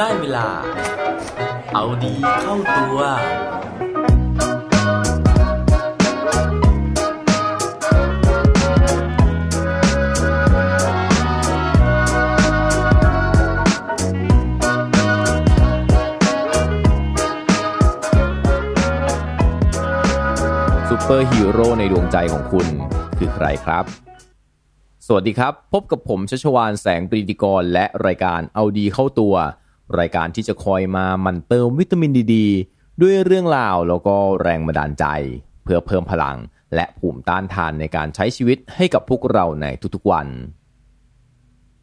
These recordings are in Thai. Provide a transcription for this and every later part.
ได้เวลา เอาดีเข้าตัว ซูเปอร์ฮีโร่ในดวงใจของคุณคือใครครับ สวัสดีครับ พบกับผมชัชวานแสงปรีดีกร และรายการเอาดีเข้าตัว รายการที่จะคอยมาหมั่นเติมวิตามินดีด้วยเรื่องราวแล้วก็แรงบันดาลใจ เพื่อเพิ่มพลัง และภูมิต้านทานในการใช้ชีวิตให้กับพวกเราในทุกๆวัน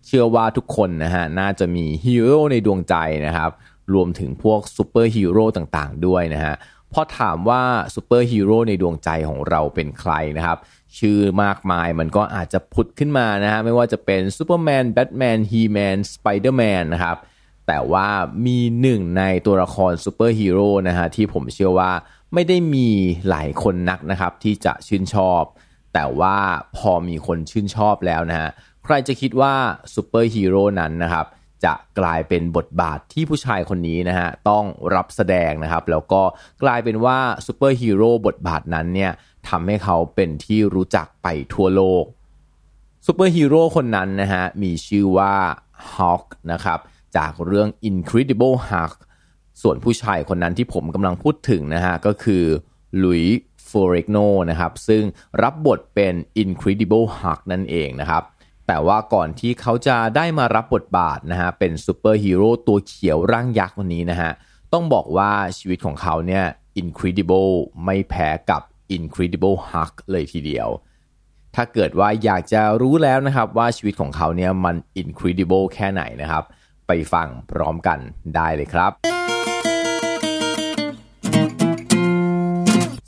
เชื่อว่าทุกคนนะฮะน่าจะมีฮีโร่ในดวงใจนะครับ รวมถึงพวกซูเปอร์ฮีโร่ต่างๆ ด้วยนะฮะพอถามว่าซูเปอร์ฮีโร่ในดวงใจของเราเป็นใครนะครับ ชื่อมากมายมันก็อาจจะผุดขึ้นมานะฮะไม่ว่าจะเป็นซูเปอร์แมนแบทแมนฮีแมนสไปเดอร์แมนนะครับ แต่ว่ามีหนึ่งในตัวละครซูเปอร์ฮีโร่นะฮะที่ผมเชื่อว่าไม่ได้มีหลายคนนักนะครับที่จะชื่นชอบ แต่ว่าพอมีคนชื่นชอบแล้วนะฮะใครจะคิดว่าซูเปอร์ฮีโร่นั้นนะครับจะกลายเป็นบทบาทที่ผู้ชายคนนี้นะฮะต้องรับแสดงนะครับ แล้วก็กลายเป็นว่าซูเปอร์ฮีโร่บทบาทนั้นเนี่ยทำให้เขาเป็นที่รู้จักไปทั่วโลกซูเปอร์ฮีโร่คนนั้นนะฮะมีชื่อว่า Hulk นะครับ จากเรื่อง Incredible Hulk ส่วนผู้ชายคนนั้นที่ผมกำลังพูดถึงนะฮะ ก็คือ Lou Ferrigno นะครับ ซึ่งรับบทเป็น Incredible Hulk นั่นเองนะครับ แต่ว่าก่อนที่เขาจะได้มารับบทบาทนะฮะ เป็นซูเปอร์ฮีโร่ตัวเขียวร่างยักษ์คนนี้นะฮะ ต้องบอกว่าชีวิตของเขาเนี่ย Incredible ไม่แพ้กับ Incredible Hulk เลยทีเดียว ถ้าเกิดว่าอยากจะรู้แล้วนะครับว่าชีวิตของเขาเนี่ยมัน incredible แค่ไหนนะครับ ไปฟังพร้อมกันได้เลยครับ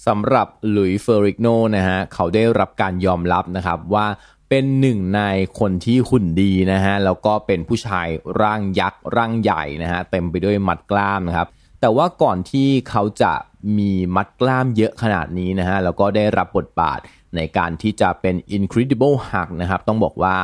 สำหรับหลุยเฟอริกโนนะฮะเขาได้รับการยอมรับนะครับว่าเป็นหนึ่งในคนที่หุ่นดีนะฮะแล้วก็เป็นผู้ชายร่างยักษ์ร่างใหญ่นะฮะเต็มไปด้วยมัดกล้ามนะครับแต่ว่าก่อนที่เขาจะมีมัดกล้ามเยอะขนาดนี้นะฮะแล้วก็ได้รับบทบาทในการที่จะเป็น Incredible Hulk นะครับต้องบอกว่า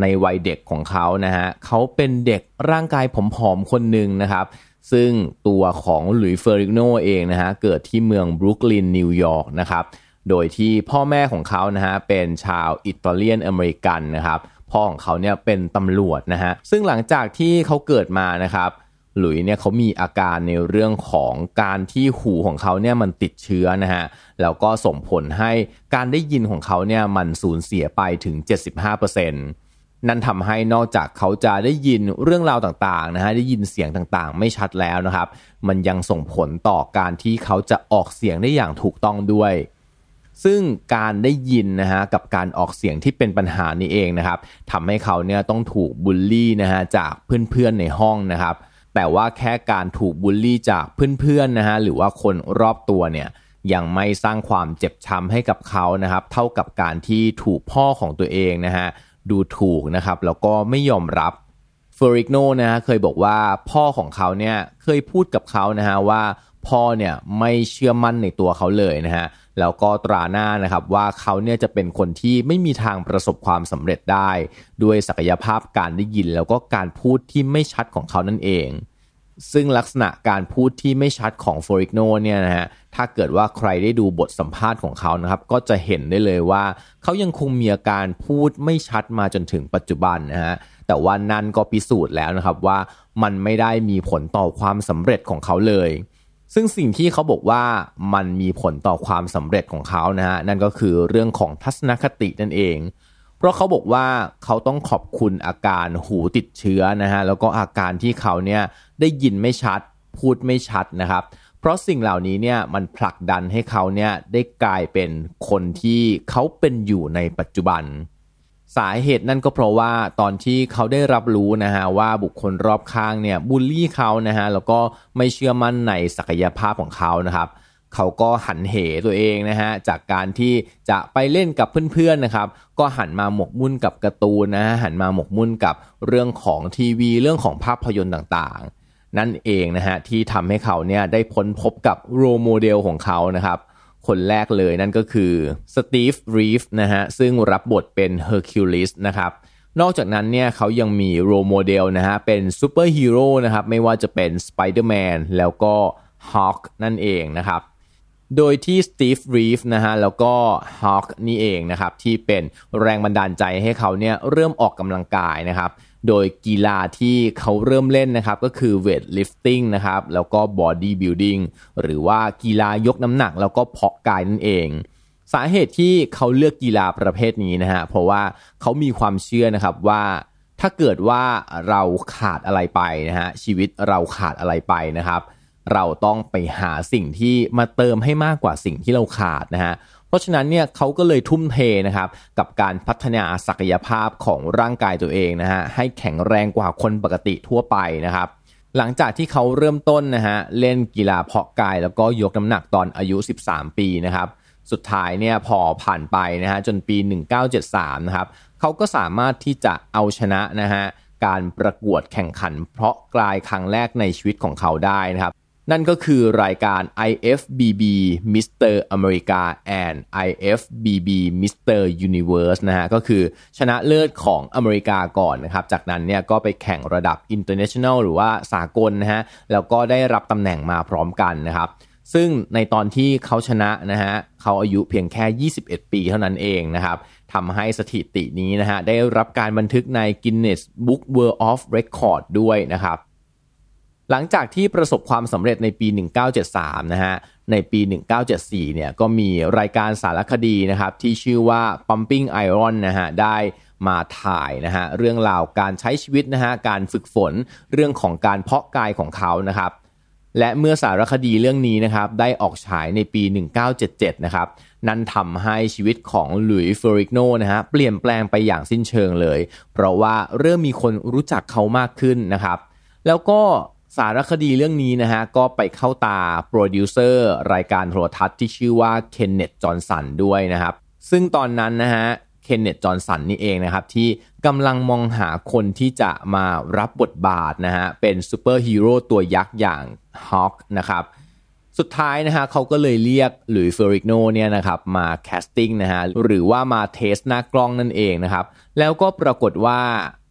ในวัยเด็กของเขานะฮะเขาเป็นเด็กร่างกายผอมๆคนหนึ่งนะครับ ซึ่งตัวของหลุยส์เฟอริกโนเองนะฮะเกิดที่เมืองบรุกลินนิวยอร์กนะครับโดยที่พ่อแม่ของเขานะฮะเป็นชาวอิตาเลียนอเมริกันนะครับพ่อของเขาเนี่ยเป็นตำรวจนะฮะซึ่งหลังจากที่เขาเกิดมานะครับหลุยเนี่ยเขามีอาการในเรื่องของการที่หูของเขาเนี่ยมันติดเชื้อนะฮะแล้วก็ส่งผลให้การได้ยินของเขาเนี่ยมันสูญเสียไปถึง 75% นั่นทำให้นอกจากเขาจะได้ยินเรื่องราวต่างๆนะฮะได้ยินเสียงต่างๆ ไม่ชัดแล้วนะครับ มันยังส่งผลต่อการที่เขาจะออกเสียงได้อย่างถูกต้องด้วย ซึ่งการได้ยินนะฮะกับการออกเสียงที่เป็นปัญหานี้เองนะครับทำให้เขาเนี่ยต้องถูกบูลลี่นะฮะจากเพื่อนๆในห้องนะครับ แต่ว่าแค่การถูกบูลลี่จากเพื่อนๆนะฮะหรือว่าคนรอบตัวเนี่ยยังไม่สร้างความเจ็บช้ำให้กับเขานะครับ เท่ากับการที่ถูกพ่อของตัวเองนะฮะ ดูถูกนะครับ แล้วก็ไม่ยอมรับเฟอริกโนนะฮะเคยบอกว่าพ่อของเขาเนี่ยเคยพูดกับเขานะฮะว่าพ่อเนี่ยไม่เชื่อมั่นในตัวเขาเลยนะฮะแล้วก็ตราหน้านะครับว่าเขาเนี่ยจะเป็นคนที่ไม่มีทางประสบความสำเร็จได้ ด้วยศักยภาพการได้ยินแล้วก็การพูดที่ไม่ชัดของเขานั่นเอง ซึ่งลักษณะการพูดที่ไม่ชัดของฟอริกโนเนี่ยนะฮะ ถ้าเกิดว่าใครได้ดูบทสัมภาษณ์ของเขานะครับ ก็จะเห็นได้เลยว่า เขายังคงมีอาการพูดไม่ชัดมาจนถึงปัจจุบันนะฮะ แต่ว่านั่นก็พิสูจน์แล้วนะครับว่ามันไม่ได้มีผลต่อความสำเร็จของเขาเลย ซึ่งสิ่งที่เขาบอกว่ามันมีผลต่อความสำเร็จของเขานะฮะ นั่นก็คือเรื่องของทัศนคตินั่นเอง เพราะเขาบอกว่าเขาต้องขอบคุณอาการหูติดเชื้อนะฮะแล้วก็อาการที่เขาเนี่ยได้ยินไม่ชัดพูดไม่ชัดนะครับ เพราะสิ่งเหล่านี้เนี่ยมันผลักดันให้เขาเนี่ยได้กลายเป็นคนที่เขาเป็นอยู่ในปัจจุบัน สาเหตุนั่นก็เพราะว่าตอนที่เขาได้รับรู้นะฮะว่าบุคคลรอบข้างเนี่ยบูลลี่เขานะฮะแล้วก็ไม่เชื่อมั่นในศักยภาพของเขานะครับเเขาก็หันเหตัวเองนะฮะจากการที่จะไปเล่นกับเพื่อนๆนะครับ ก็หันมาหมกมุ่นกับการ์ตูนนะฮะหันมาหมกมุ่นกับเรื่องของทีวีเรื่องของภาพยนตร์ต่างๆ นั่นเองนะฮะที่ทำให้เขาเนี่ยได้พ้นพบกับโรโมเดลของเขานะครับ คนแรกเลยนั่นก็คือสตีฟรีฟนะฮะซึ่งรับบทเป็นเฮอร์คิวลิสนะครับนอกจากนั้นเนี่ยเขายังมี role model นะฮะเป็นซูเปอร์ฮีโร่นะครับไม่ว่าจะเป็นสไปเดอร์แมนแล้วก็ฮอคนั่นเองนะครับ โดยที่สตีฟรีฟนะฮะแล้วก็ฮอคนี่เองนะครับที่เป็นแรงบันดาลใจให้เขาเนี่ยเริ่มออกกำลังกายนะครับโดยกีฬาที่เขาเริ่มเล่นนะครับก็คือ weightlifting นะครับแล้วก็ bodybuildingหรือว่ากีฬายกน้ำหนักแล้วก็เพาะกายนั่นเอง สาเหตุที่เขาเลือกกีฬาประเภทนี้นะฮะเพราะว่าเขามีความเชื่อนะครับว่าถ้าเกิดว่าเราขาดอะไรไปนะฮะชีวิตเราขาดอะไรไปนะครับ เราต้องไปหาสิ่งที่มาเติมให้มากกว่าสิ่งที่เราขาดนะฮะเพราะฉะนั้นเนี่ยเขาก็เลยทุ่มเทนะครับกับการพัฒนาศักยภาพของร่างกายตัวเองนะฮะให้แข็งแรงกว่าคนปกติทั่วไปนะครับหลังจากที่เขาเริ่มต้นนะฮะเล่นกีฬาเพาะกายแล้วก็ยกน้ำหนักตอนอายุ 13 ปีนะครับสุดท้ายเนี่ยพอผ่านไปนะฮะจนปี 1973 นะครับเขาก็สามารถที่จะเอาชนะนะฮะการประกวดแข่งขันเพาะกายครั้งแรกในชีวิตของเขาได้นะครับ นั่นก็คือรายการ IFBB Mr. America and IFBB Mr. Universe นะฮะก็คือชนะเลิศของอเมริกาก่อนนะครับ จากนั้นเนี่ยก็ไปแข่งระดับ international หรือว่าสากลนะฮะแล้วก็ได้รับตำแหน่งมาพร้อมกันนะครับ ซึ่งในตอนที่เขาชนะนะฮะเขาอายุเพียงแค่ 21 ปีเท่านั้นเองนะครับทำให้สถิตินี้นะฮะได้รับการบันทึกใน Guinness Book World of Record ด้วยนะครับ หลังจากที่ประสบความสำเร็จในปี 1973 นะฮะ ในปี 1974 เนี่ยก็มีรายการสารคดีนะครับที่ชื่อว่า Pumping Iron นะฮะได้มาถ่ายนะฮะเรื่องราวการใช้ชีวิตนะฮะการฝึกฝนเรื่องของการเพาะกายของเขานะครับและเมื่อสารคดีเรื่องนี้นะครับได้ออกฉายในปี 1977 นะครับนั่นทำให้ชีวิตของหลุยส์เฟอริกโนนะฮะเปลี่ยนแปลงไปอย่างสิ้นเชิงเลย เพราะว่าเริ่มมีคนรู้จักเขามากขึ้นนะครับ แล้วก็ สารคดีเรื่องนี้นะฮะ ก็ไปเข้าตาโปรดิวเซอร์รายการโทรทัศน์ที่ชื่อว่าเคนเนตจอห์นสันด้วยนะครับ ซึ่งตอนนั้นนะฮะเคนเนตจอห์นสันนี่เองนะครับ ที่กำลังมองหาคนที่จะมารับบทบาทนะฮะ เป็นซูเปอร์ฮีโร่ตัวยักษ์อย่างฮอคนะครับสุดท้ายนะฮะเขาก็เลยเรียกหลุยส์เฟอริกโนเนี่ยนะครับมา casting นะฮะหรือว่ามา test หน้ากล้องนั่นเองนะครับ แล้วก็ปรากฏว่า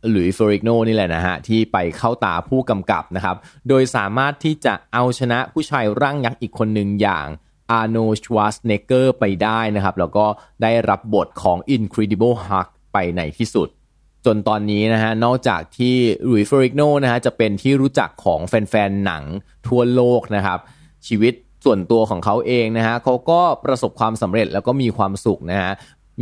หลุยส์เฟอริกโนนี่แหละนะฮะ ที่ไปเข้าตาผู้กำกับนะครับ โดยสามารถที่จะเอาชนะผู้ชายร่างยักษ์อีกคนหนึ่งอย่างอาร์โนชวาสเนเกอร์ไปได้นะครับ แล้วก็ได้รับบทของ Incredible Hulk ไปในที่สุด จนตอนนี้นะฮะ นอกจากที่ลุยส์ฟอริกโนนะฮะ จะเป็นที่รู้จักของแฟนๆ หนังทั่วโลกนะครับ ชีวิตส่วนตัวของเขาเองนะฮะเขาก็ประสบความสำเร็จแล้วก็มีความสุขนะฮะ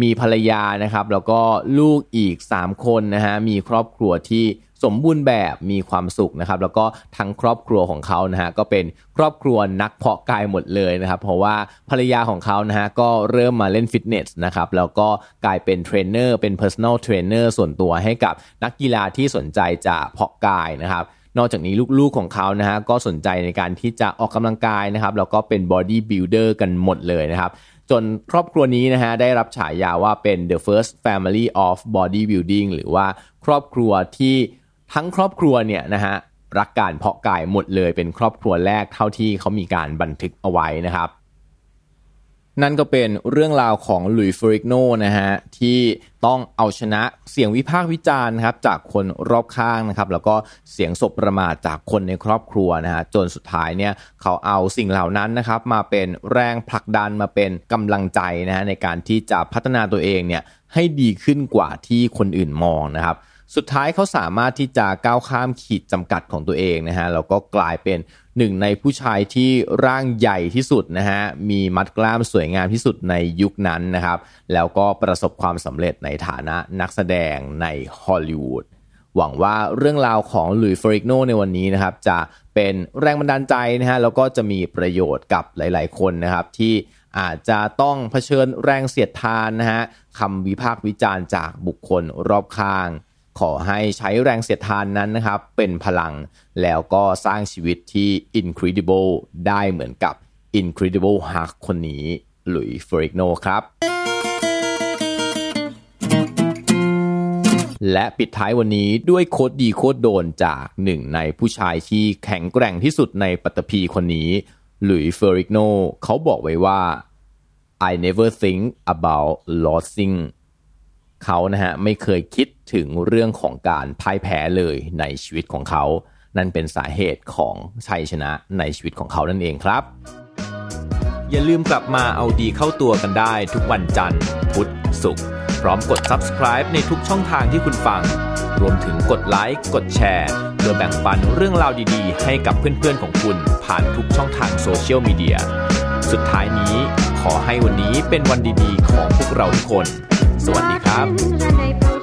มีภรรยานะครับ แล้วก็ลูกอีก 3 คนนะฮะมีครอบครัวที่สมบูรณ์แบบมีความสุขนะครับ แล้วก็ทั้งครอบครัวของเขานะฮะก็เป็นครอบครัวนักเพาะกายหมดเลยนะครับ เพราะว่าภรรยาของเขานะฮะก็เริ่มมาเล่นฟิตเนสนะครับแล้วก็กลายเป็นเทรนเนอร์เป็น personal trainer ส่วนตัวให้กับนักกีฬาที่สนใจจะเพาะกายนะครับนอกจากนี้ลูกๆของเขานะฮะก็สนใจในการที่จะออกกำลังกายนะครับแล้วก็เป็น body builder กันหมดเลยนะครับ จนครอบครัวนี้นะฮะได้รับฉายาว่าเป็น the first family of bodybuilding หรือว่าครอบครัวที่ทั้งครอบครัวเนี่ยนะฮะรักการเพาะกายหมดเลยเป็นครอบครัวแรกเท่าที่เขามีการบันทึกเอาไว้นะครับ นั่นก็เป็นเรื่องราวของหลุยฟริกโนนะฮะที่ต้องเอาชนะเสียงวิพากษ์วิจารณ์ครับจากคนรอบข้างนะครับแล้วก็เสียงสบประมาทจากคนในครอบครัวนะฮะจนสุดท้ายเนี่ยเขาเอาสิ่งเหล่านั้นนะครับมาเป็นแรงผลักดันมาเป็นกำลังใจนะฮะในการที่จะพัฒนาตัวเองเนี่ยให้ดีขึ้นกว่าที่คนอื่นมองนะครับ สุดท้ายเขาสามารถที่จะก้าวข้ามขีดจำกัดของตัวเองนะฮะแล้วก็กลายเป็นหนึ่งในผู้ชายที่ร่างใหญ่ที่สุดนะฮะมีมัดกล้ามสวยงามที่สุดในยุคนั้นนะครับแล้วก็ประสบความสำเร็จในฐานะนักแสดงในฮอลลีวูดหวังว่าเรื่องราวของหลุยส์ฟริกโนในวันนี้นะครับจะเป็นแรงบันดาลใจนะฮะแล้วก็จะมีประโยชน์กับหลาย ๆ คนนะครับที่อาจจะต้องเผชิญแรงเสียดทานนะฮะคำวิพากษ์วิจารณ์จากบุคคลรอบข้าง ขอให้ใช้แรงเสียดทานนั้นนะครับ เป็นพลังแล้วก็สร้างชีวิตที่ incredible ได้เหมือนกับ incredible Hulk คนนี้หลุยเฟริกโนครับ และปิดท้ายวันนี้ด้วยโคดดีโคดโดนจากหนึ่งในผู้ชายที่แข็งแกร่งที่สุดในปัตตภีคนนี้หลุยส์เฟอริกโนเขาบอกไว้ว่า I never think about losing เขานะฮะไม่เคยคิดถึงเรื่องของการพ่ายแพ้เลยในชีวิตของเขา นั่นเป็นสาเหตุของชัยชนะในชีวิตของเขานั่นเองครับ อย่าลืมกลับมาเอาดีเข้าตัวกันได้ทุกวันจันทร์ พุธศุกร์พร้อมกด subscribe ในทุกช่องทางที่คุณฟัง รวมถึงกดไลค์กดแชร์เพื่อแบ่งปันเรื่องราวดีๆ ให้กับเพื่อนๆของคุณผ่านทุกช่องทางโซเชียลมีเดียสุดท้ายนี้ขอให้วันนี้เป็นวันดีๆ ของพวกเราทุกคน สวัสดีครับ